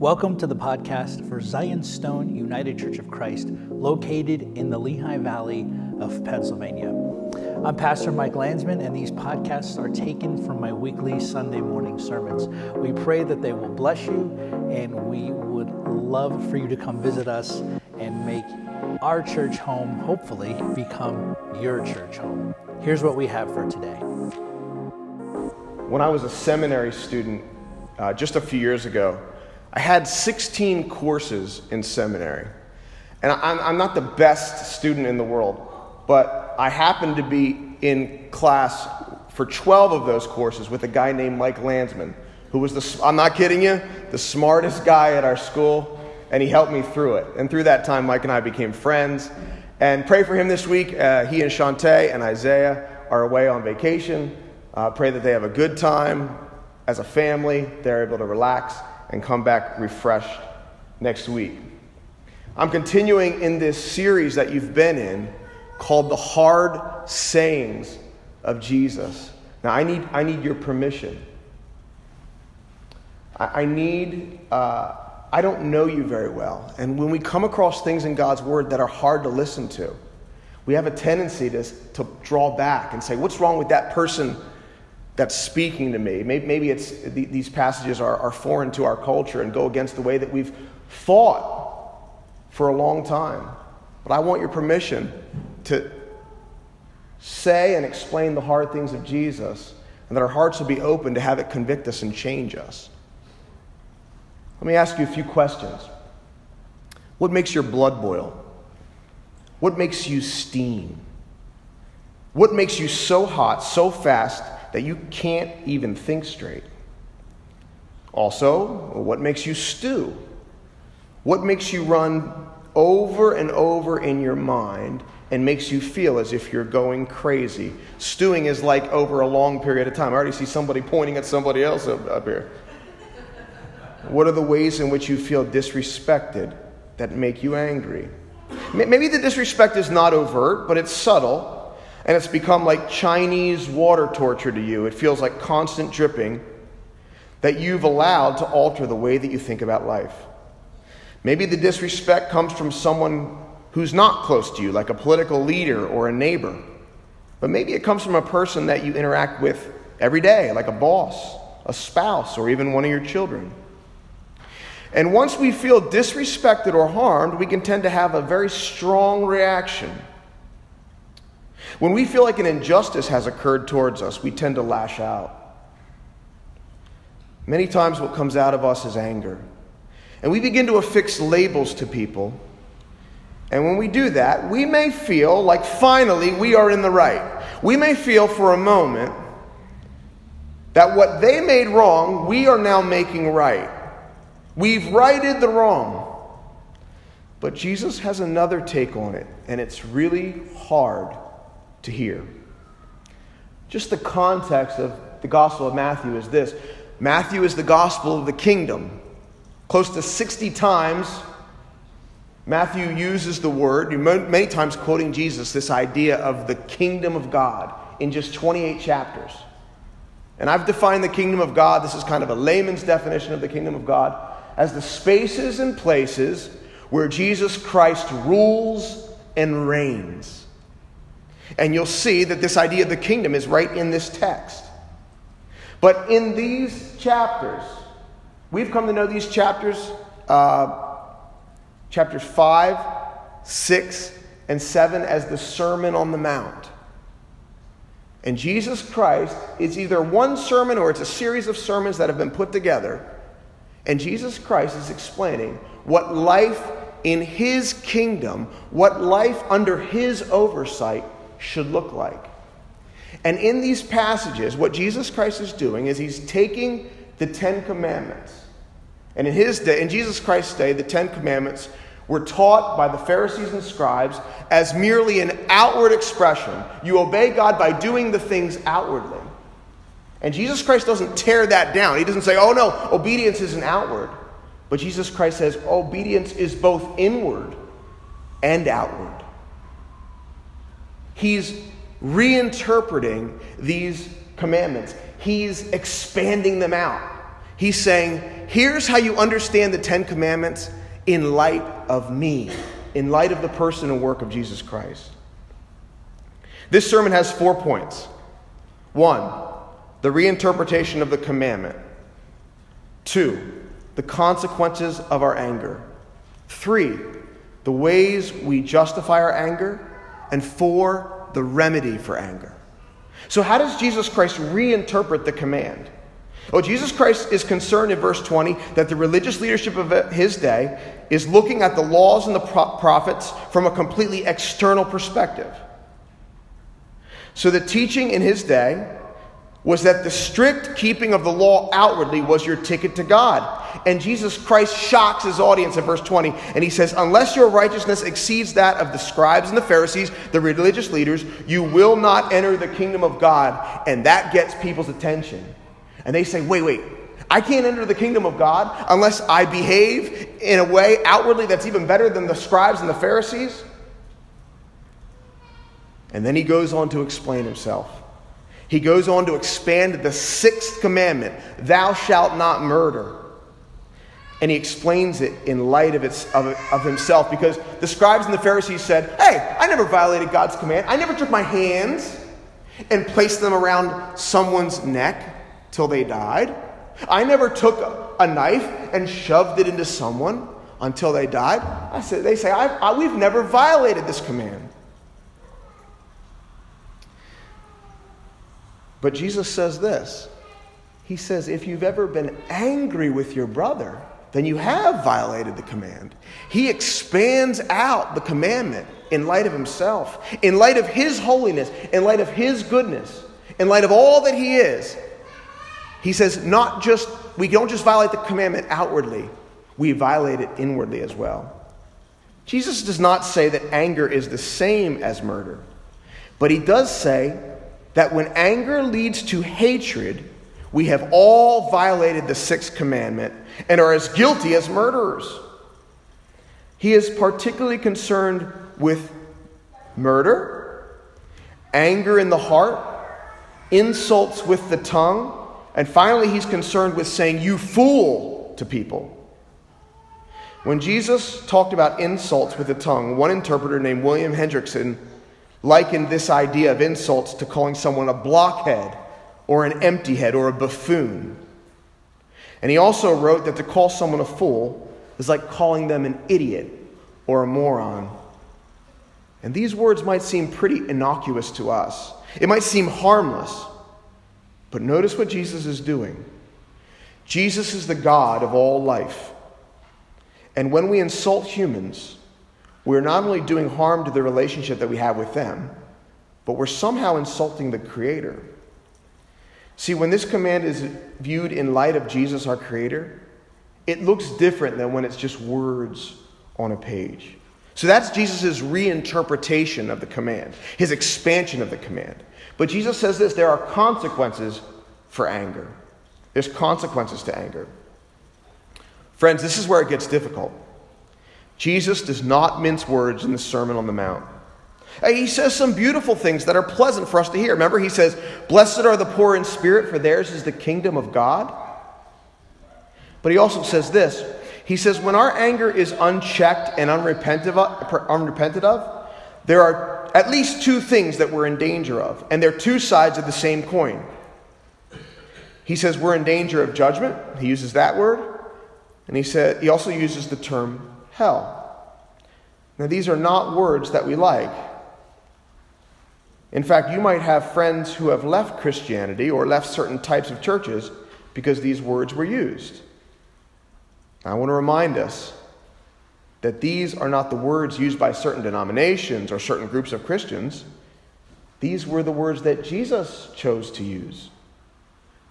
Welcome to the podcast for Zion Stone United Church of Christ, located in the Lehigh Valley of Pennsylvania. I'm Pastor Mike Landsman, and these podcasts are taken from my weekly Sunday morning sermons. We pray that they will bless you, and we would love for you to come visit us and make our church home, hopefully, become your church home. Here's what we have for today. When I was a seminary student uh, just a few years ago, I had 16 courses in seminary. And I'm, I'm not the best student in the world, but I happened to be in class for 12 of those courses with a guy named Mike Landsman, who was the, I'm not kidding you, the smartest guy at our school, and he helped me through it. And through that time, Mike and I became friends. And pray for him this week. Uh, he and Shantae and Isaiah are away on vacation. Uh, pray that they have a good time as a family, they're able to relax and come back refreshed next week. I'm continuing in this series that you've been in called The Hard Sayings of Jesus. Now, I need, I need your permission. I, I need, uh, I don't know you very well. And when we come across things in God's Word that are hard to listen to, we have a tendency to, to draw back and say, What's wrong with that person that's speaking to me. Maybe, maybe it's, these passages are, are foreign to our culture and go against the way that we've thought for a long time. But I want your permission to say and explain the hard things of Jesus and that our hearts will be open to have it convict us and change us. Let me ask you a few questions. What makes your blood boil? What makes you steam? What makes you so hot, so fast, that you can't even think straight. Also, what makes you stew? What makes you run over and over in your mind and makes you feel as if you're going crazy? Stewing is like over a long period of time. I already see somebody pointing at somebody else up, up here. What are the ways in which you feel disrespected that make you angry? Maybe the disrespect is not overt, but it's subtle and it's become like Chinese water torture to you. It feels like constant dripping that you've allowed to alter the way that you think about life. Maybe the disrespect comes from someone who's not close to you, like a political leader or a neighbor. But maybe it comes from a person that you interact with every day, like a boss, a spouse, or even one of your children. And once we feel disrespected or harmed, we can tend to have a very strong reaction when we feel like an injustice has occurred towards us, we tend to lash out. Many times, what comes out of us is anger. And we begin to affix labels to people. And when we do that, we may feel like finally we are in the right. We may feel for a moment that what they made wrong, we are now making right. We've righted the wrong. But Jesus has another take on it, and it's really hard to hear. Just the context of the Gospel of Matthew is this Matthew is the gospel of the kingdom. Close to 60 times, Matthew uses the word, many times quoting Jesus, this idea of the kingdom of God in just 28 chapters. And I've defined the kingdom of God, this is kind of a layman's definition of the kingdom of God, as the spaces and places where Jesus Christ rules and reigns. And you'll see that this idea of the kingdom is right in this text. But in these chapters, we've come to know these chapters, uh, chapters 5, 6, and 7, as the Sermon on the Mount. And Jesus Christ is either one sermon or it's a series of sermons that have been put together. And Jesus Christ is explaining what life in his kingdom, what life under his oversight should look like. And in these passages, what Jesus Christ is doing is he's taking the Ten Commandments. And in his day, in Jesus Christ's day, the Ten Commandments were taught by the Pharisees and scribes as merely an outward expression. You obey God by doing the things outwardly. And Jesus Christ doesn't tear that down. He doesn't say, oh no, obedience isn't outward. But Jesus Christ says obedience is both inward and outward. He's reinterpreting these commandments, he's expanding them out. He's saying, here's how you understand the Ten Commandments in light of me, in light of the person and work of Jesus Christ. This sermon has four points. One, the reinterpretation of the commandment. Two, the consequences of our anger. Three, the ways we justify our anger. And for the remedy for anger. So, how does Jesus Christ reinterpret the command? Well, Jesus Christ is concerned in verse 20 that the religious leadership of his day is looking at the laws and the prophets from a completely external perspective. So, the teaching in his day was that the strict keeping of the law outwardly was your ticket to God. And Jesus Christ shocks his audience in verse 20, and he says, Unless your righteousness exceeds that of the scribes and the Pharisees, the religious leaders, you will not enter the kingdom of God. And that gets people's attention. And they say, Wait, wait, I can't enter the kingdom of God unless I behave in a way outwardly that's even better than the scribes and the Pharisees. And then he goes on to explain himself. He goes on to expand the sixth commandment Thou shalt not murder. And he explains it in light of, its, of, of himself because the scribes and the Pharisees said, Hey, I never violated God's command. I never took my hands and placed them around someone's neck till they died. I never took a knife and shoved it into someone until they died. I said, they say, I, I, we've never violated this command. But Jesus says this He says, if you've ever been angry with your brother, then you have violated the command. He expands out the commandment in light of himself, in light of his holiness, in light of his goodness, in light of all that he is. He says, not just, we don't just violate the commandment outwardly, we violate it inwardly as well. Jesus does not say that anger is the same as murder, but he does say that when anger leads to hatred, we have all violated the sixth commandment and are as guilty as murderers. He is particularly concerned with murder, anger in the heart, insults with the tongue, and finally, he's concerned with saying, You fool, to people. When Jesus talked about insults with the tongue, one interpreter named William Hendriksen likened this idea of insults to calling someone a blockhead or an empty head or a buffoon. And he also wrote that to call someone a fool is like calling them an idiot or a moron. And these words might seem pretty innocuous to us, it might seem harmless. But notice what Jesus is doing. Jesus is the God of all life. And when we insult humans, we're not only doing harm to the relationship that we have with them, but we're somehow insulting the Creator. See, when this command is viewed in light of Jesus, our Creator, it looks different than when it's just words on a page. So that's Jesus' reinterpretation of the command, his expansion of the command. But Jesus says this there are consequences for anger. There's consequences to anger. Friends, this is where it gets difficult. Jesus does not mince words in the Sermon on the Mount. He says some beautiful things that are pleasant for us to hear. Remember, he says, Blessed are the poor in spirit, for theirs is the kingdom of God. But he also says this He says, When our anger is unchecked and unrepented of, there are at least two things that we're in danger of, and they're two sides of the same coin. He says we're in danger of judgment. He uses that word. And he said he also uses the term hell. Now these are not words that we like. In fact, you might have friends who have left Christianity or left certain types of churches because these words were used. I want to remind us that these are not the words used by certain denominations or certain groups of Christians. These were the words that Jesus chose to use.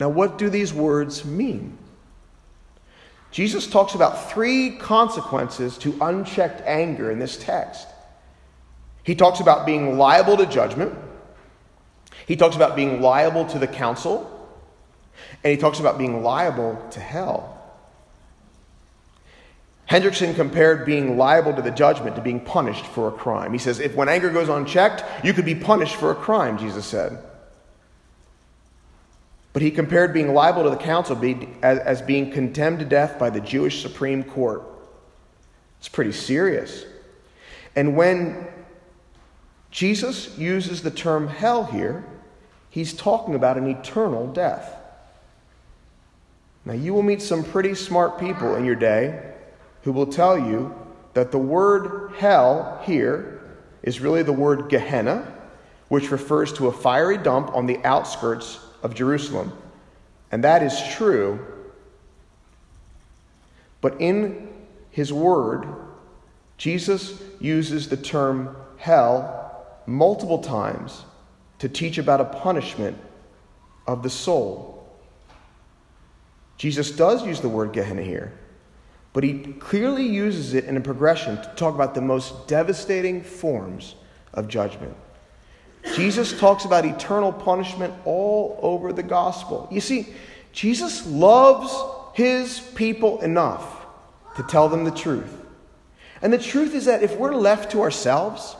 Now, what do these words mean? Jesus talks about three consequences to unchecked anger in this text. He talks about being liable to judgment, he talks about being liable to the council, and he talks about being liable to hell. Hendriksen compared being liable to the judgment to being punished for a crime. He says, if when anger goes unchecked, you could be punished for a crime, Jesus said. But he compared being liable to the council as being condemned to death by the Jewish Supreme Court. It's pretty serious. And when Jesus uses the term hell here, he's talking about an eternal death. Now, you will meet some pretty smart people in your day who will tell you that the word hell here is really the word Gehenna, which refers to a fiery dump on the outskirts of Jerusalem. And that is true. But in his word, Jesus uses the term hell multiple times to teach about a punishment of the soul. Jesus does use the word Gehenna here, but he clearly uses it in a progression to talk about the most devastating forms of judgment. Jesus talks about eternal punishment all over the gospel. You see, Jesus loves his people enough to tell them the truth. And the truth is that if we're left to ourselves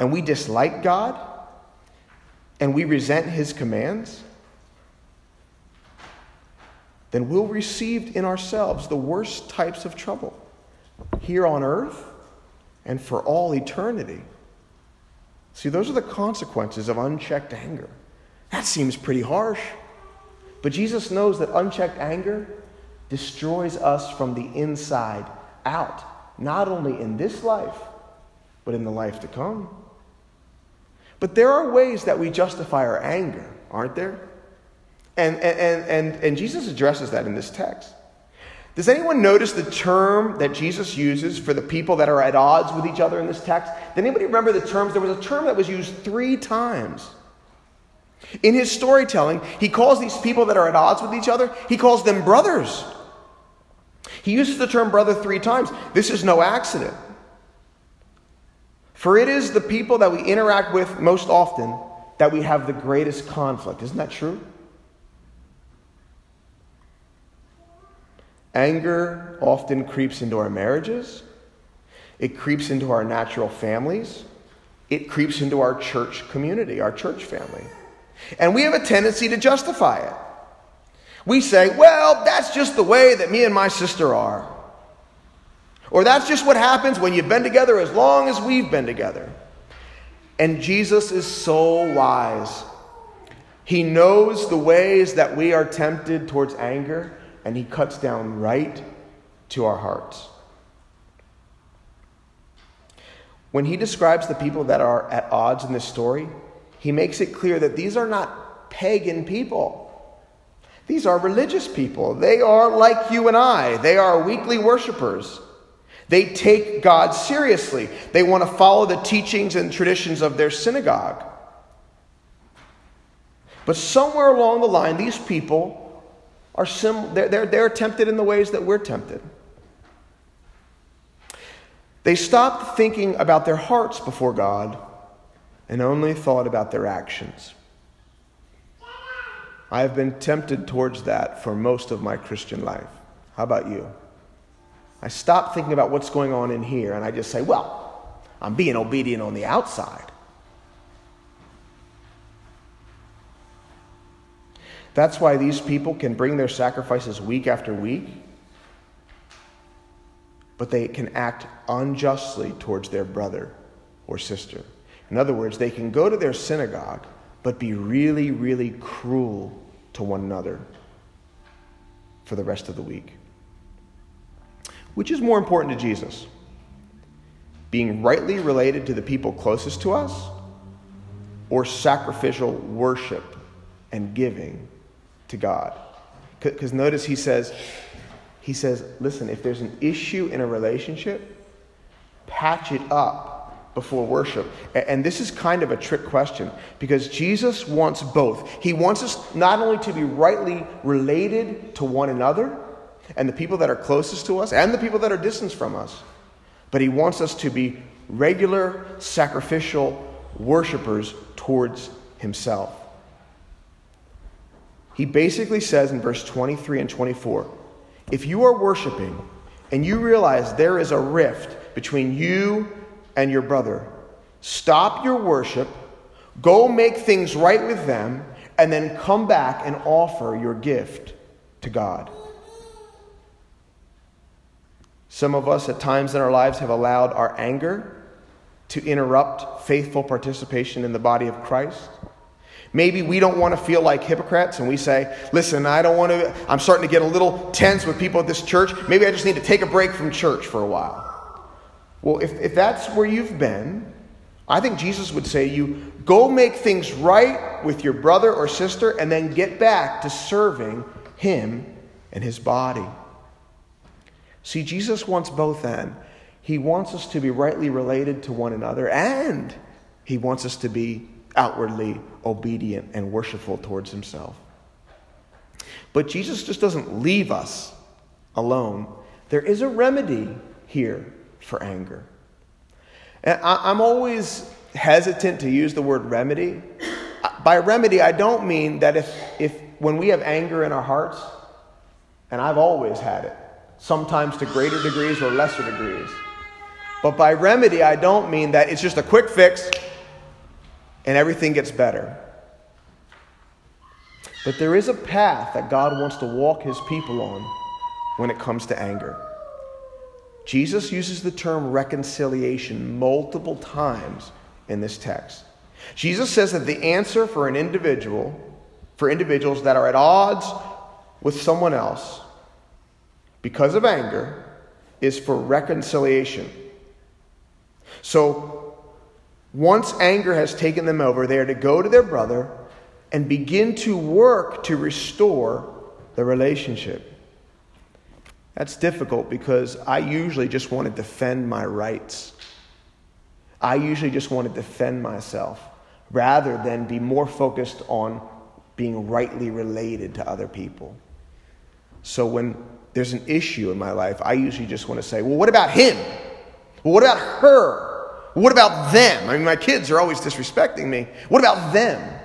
and we dislike God and we resent his commands, then we'll receive in ourselves the worst types of trouble here on earth and for all eternity. See, those are the consequences of unchecked anger. That seems pretty harsh. But Jesus knows that unchecked anger destroys us from the inside out, not only in this life, but in the life to come. But there are ways that we justify our anger, aren't there? And, and, and, and Jesus addresses that in this text. Does anyone notice the term that Jesus uses for the people that are at odds with each other in this text? Did anybody remember the terms? There was a term that was used three times. In his storytelling, he calls these people that are at odds with each other, he calls them brothers. He uses the term brother three times. This is no accident. For it is the people that we interact with most often that we have the greatest conflict. Isn't that true? Anger often creeps into our marriages, it creeps into our natural families, it creeps into our church community, our church family. And we have a tendency to justify it. We say, well, that's just the way that me and my sister are. Or that's just what happens when you've been together as long as we've been together. And Jesus is so wise. He knows the ways that we are tempted towards anger, and he cuts down right to our hearts. When he describes the people that are at odds in this story, he makes it clear that these are not pagan people. These are religious people. They are like you and I. They are weekly worshipers. They take God seriously. They want to follow the teachings and traditions of their synagogue. But somewhere along the line, these people are sim- they're, they're, they're tempted in the ways that we're tempted. They stopped thinking about their hearts before God and only thought about their actions. I have been tempted towards that for most of my Christian life. How about you? I stop thinking about what's going on in here and I just say, well, I'm being obedient on the outside. That's why these people can bring their sacrifices week after week, but they can act unjustly towards their brother or sister. In other words, they can go to their synagogue, but be really, really cruel to one another for the rest of the week. Which is more important to Jesus? Being rightly related to the people closest to us, or sacrificial worship and giving to God. Because notice he says, he says, listen, if there's an issue in a relationship, patch it up before worship. And this is kind of a trick question because Jesus wants both. He wants us not only to be rightly related to one another and the people that are closest to us and the people that are distant from us, but he wants us to be regular sacrificial worshipers towards himself. He basically says in verse 23 and 24 if you are worshiping and you realize there is a rift between you and your brother, stop your worship, go make things right with them, and then come back and offer your gift to God. Some of us at times in our lives have allowed our anger to interrupt faithful participation in the body of Christ. Maybe we don't want to feel like hypocrites and we say, listen, I don't want to, I'm starting to get a little tense with people at this church. Maybe I just need to take a break from church for a while. Well, if, if that's where you've been, I think Jesus would say you go make things right with your brother or sister and then get back to serving him and his body. See, Jesus wants both then. He wants us to be rightly related to one another, and he wants us to be outwardly obedient and worshipful towards himself. But Jesus just doesn't leave us alone. There is a remedy here for anger. And I'm always hesitant to use the word remedy. By remedy, I don't mean that if, if when we have anger in our hearts, and I've always had it, sometimes to greater degrees or lesser degrees. But by remedy, I don't mean that it's just a quick fix and everything gets better. But there is a path that God wants to walk his people on when it comes to anger. Jesus uses the term reconciliation multiple times in this text. Jesus says that the answer for an individual, for individuals that are at odds with someone else, because of anger is for reconciliation. So, once anger has taken them over, they are to go to their brother and begin to work to restore the relationship. That's difficult because I usually just want to defend my rights. I usually just want to defend myself rather than be more focused on being rightly related to other people. So when there's an issue in my life, I usually just want to say, well, what about him? Well, what about her? What about them? I mean, my kids are always disrespecting me. What about them?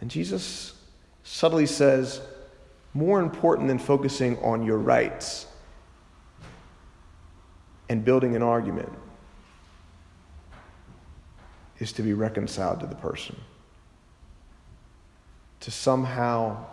And Jesus subtly says, more important than focusing on your rights and building an argument is to be reconciled to the person. To somehow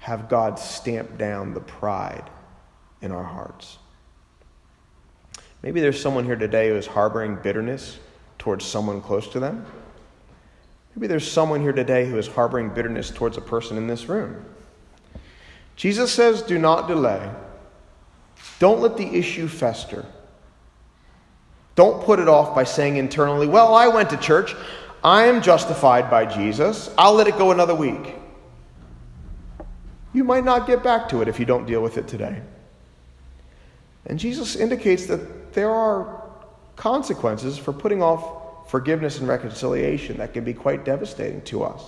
have God stamp down the pride in our hearts. Maybe there's someone here today who is harboring bitterness towards someone close to them. Maybe there's someone here today who is harboring bitterness towards a person in this room. Jesus says, Do not delay. Don't let the issue fester. Don't put it off by saying internally, Well, I went to church. I am justified by Jesus. I'll let it go another week you might not get back to it if you don't deal with it today. And Jesus indicates that there are consequences for putting off forgiveness and reconciliation that can be quite devastating to us.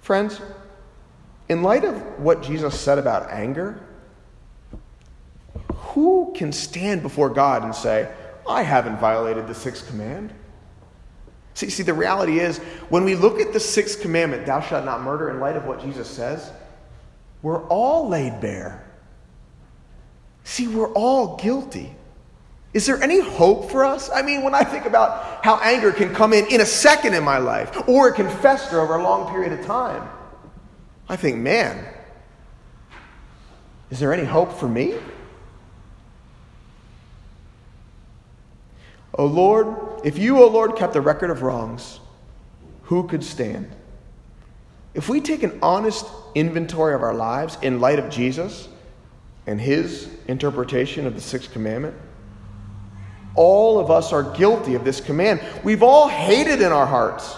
Friends, in light of what Jesus said about anger, who can stand before God and say, I haven't violated the sixth command? See, see, the reality is, when we look at the sixth commandment, thou shalt not murder, in light of what Jesus says, we're all laid bare. See, we're all guilty. Is there any hope for us? I mean, when I think about how anger can come in in a second in my life, or it can fester over a long period of time, I think, man, is there any hope for me? O Lord, if you, O Lord, kept a record of wrongs, who could stand? If we take an honest inventory of our lives in light of Jesus and his interpretation of the sixth commandment, all of us are guilty of this command. We've all hated in our hearts.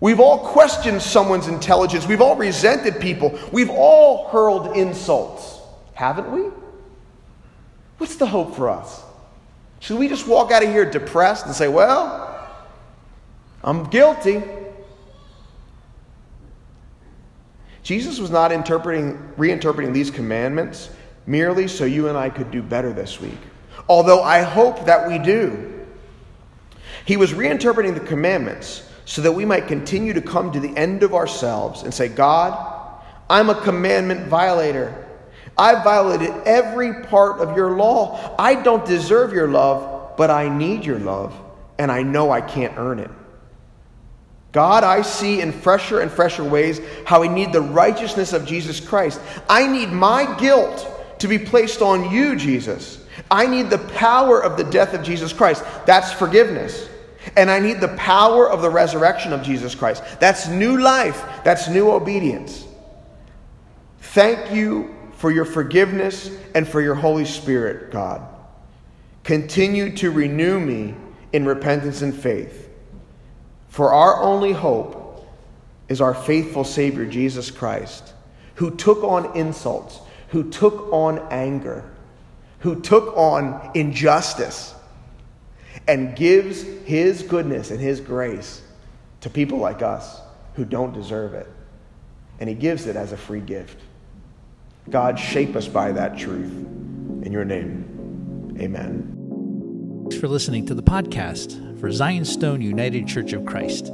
We've all questioned someone's intelligence. We've all resented people. We've all hurled insults, haven't we? What's the hope for us? Should we just walk out of here depressed and say, well, I'm guilty? Jesus was not interpreting, reinterpreting these commandments merely so you and I could do better this week, although I hope that we do. He was reinterpreting the commandments so that we might continue to come to the end of ourselves and say, God, I'm a commandment violator. I violated every part of your law. I don't deserve your love, but I need your love, and I know I can't earn it. God, I see in fresher and fresher ways how I need the righteousness of Jesus Christ. I need my guilt to be placed on you, Jesus. I need the power of the death of Jesus Christ. That's forgiveness. And I need the power of the resurrection of Jesus Christ. That's new life. That's new obedience. Thank you for your forgiveness and for your Holy Spirit, God. Continue to renew me in repentance and faith. For our only hope is our faithful Savior, Jesus Christ, who took on insults, who took on anger, who took on injustice, and gives his goodness and his grace to people like us who don't deserve it. And he gives it as a free gift. God, shape us by that truth. In your name, amen. Thanks for listening to the podcast for Zion Stone United Church of Christ.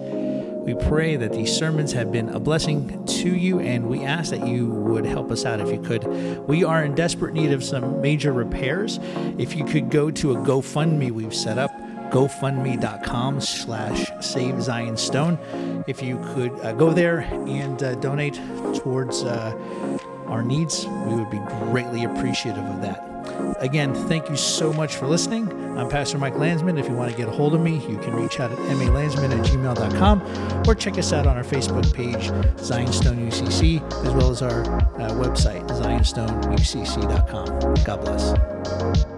We pray that these sermons have been a blessing to you, and we ask that you would help us out if you could. We are in desperate need of some major repairs. If you could go to a GoFundMe we've set up, gofundme.com slash save zion stone if you could uh, go there and uh, donate towards uh, our needs we would be greatly appreciative of that again thank you so much for listening i'm pastor mike landsman. If you want to get a hold of me you can reach out at malandsman at gmail.com or check us out on our facebook page zionstone ucc as well as our uh, website zionstoneucc.com god bless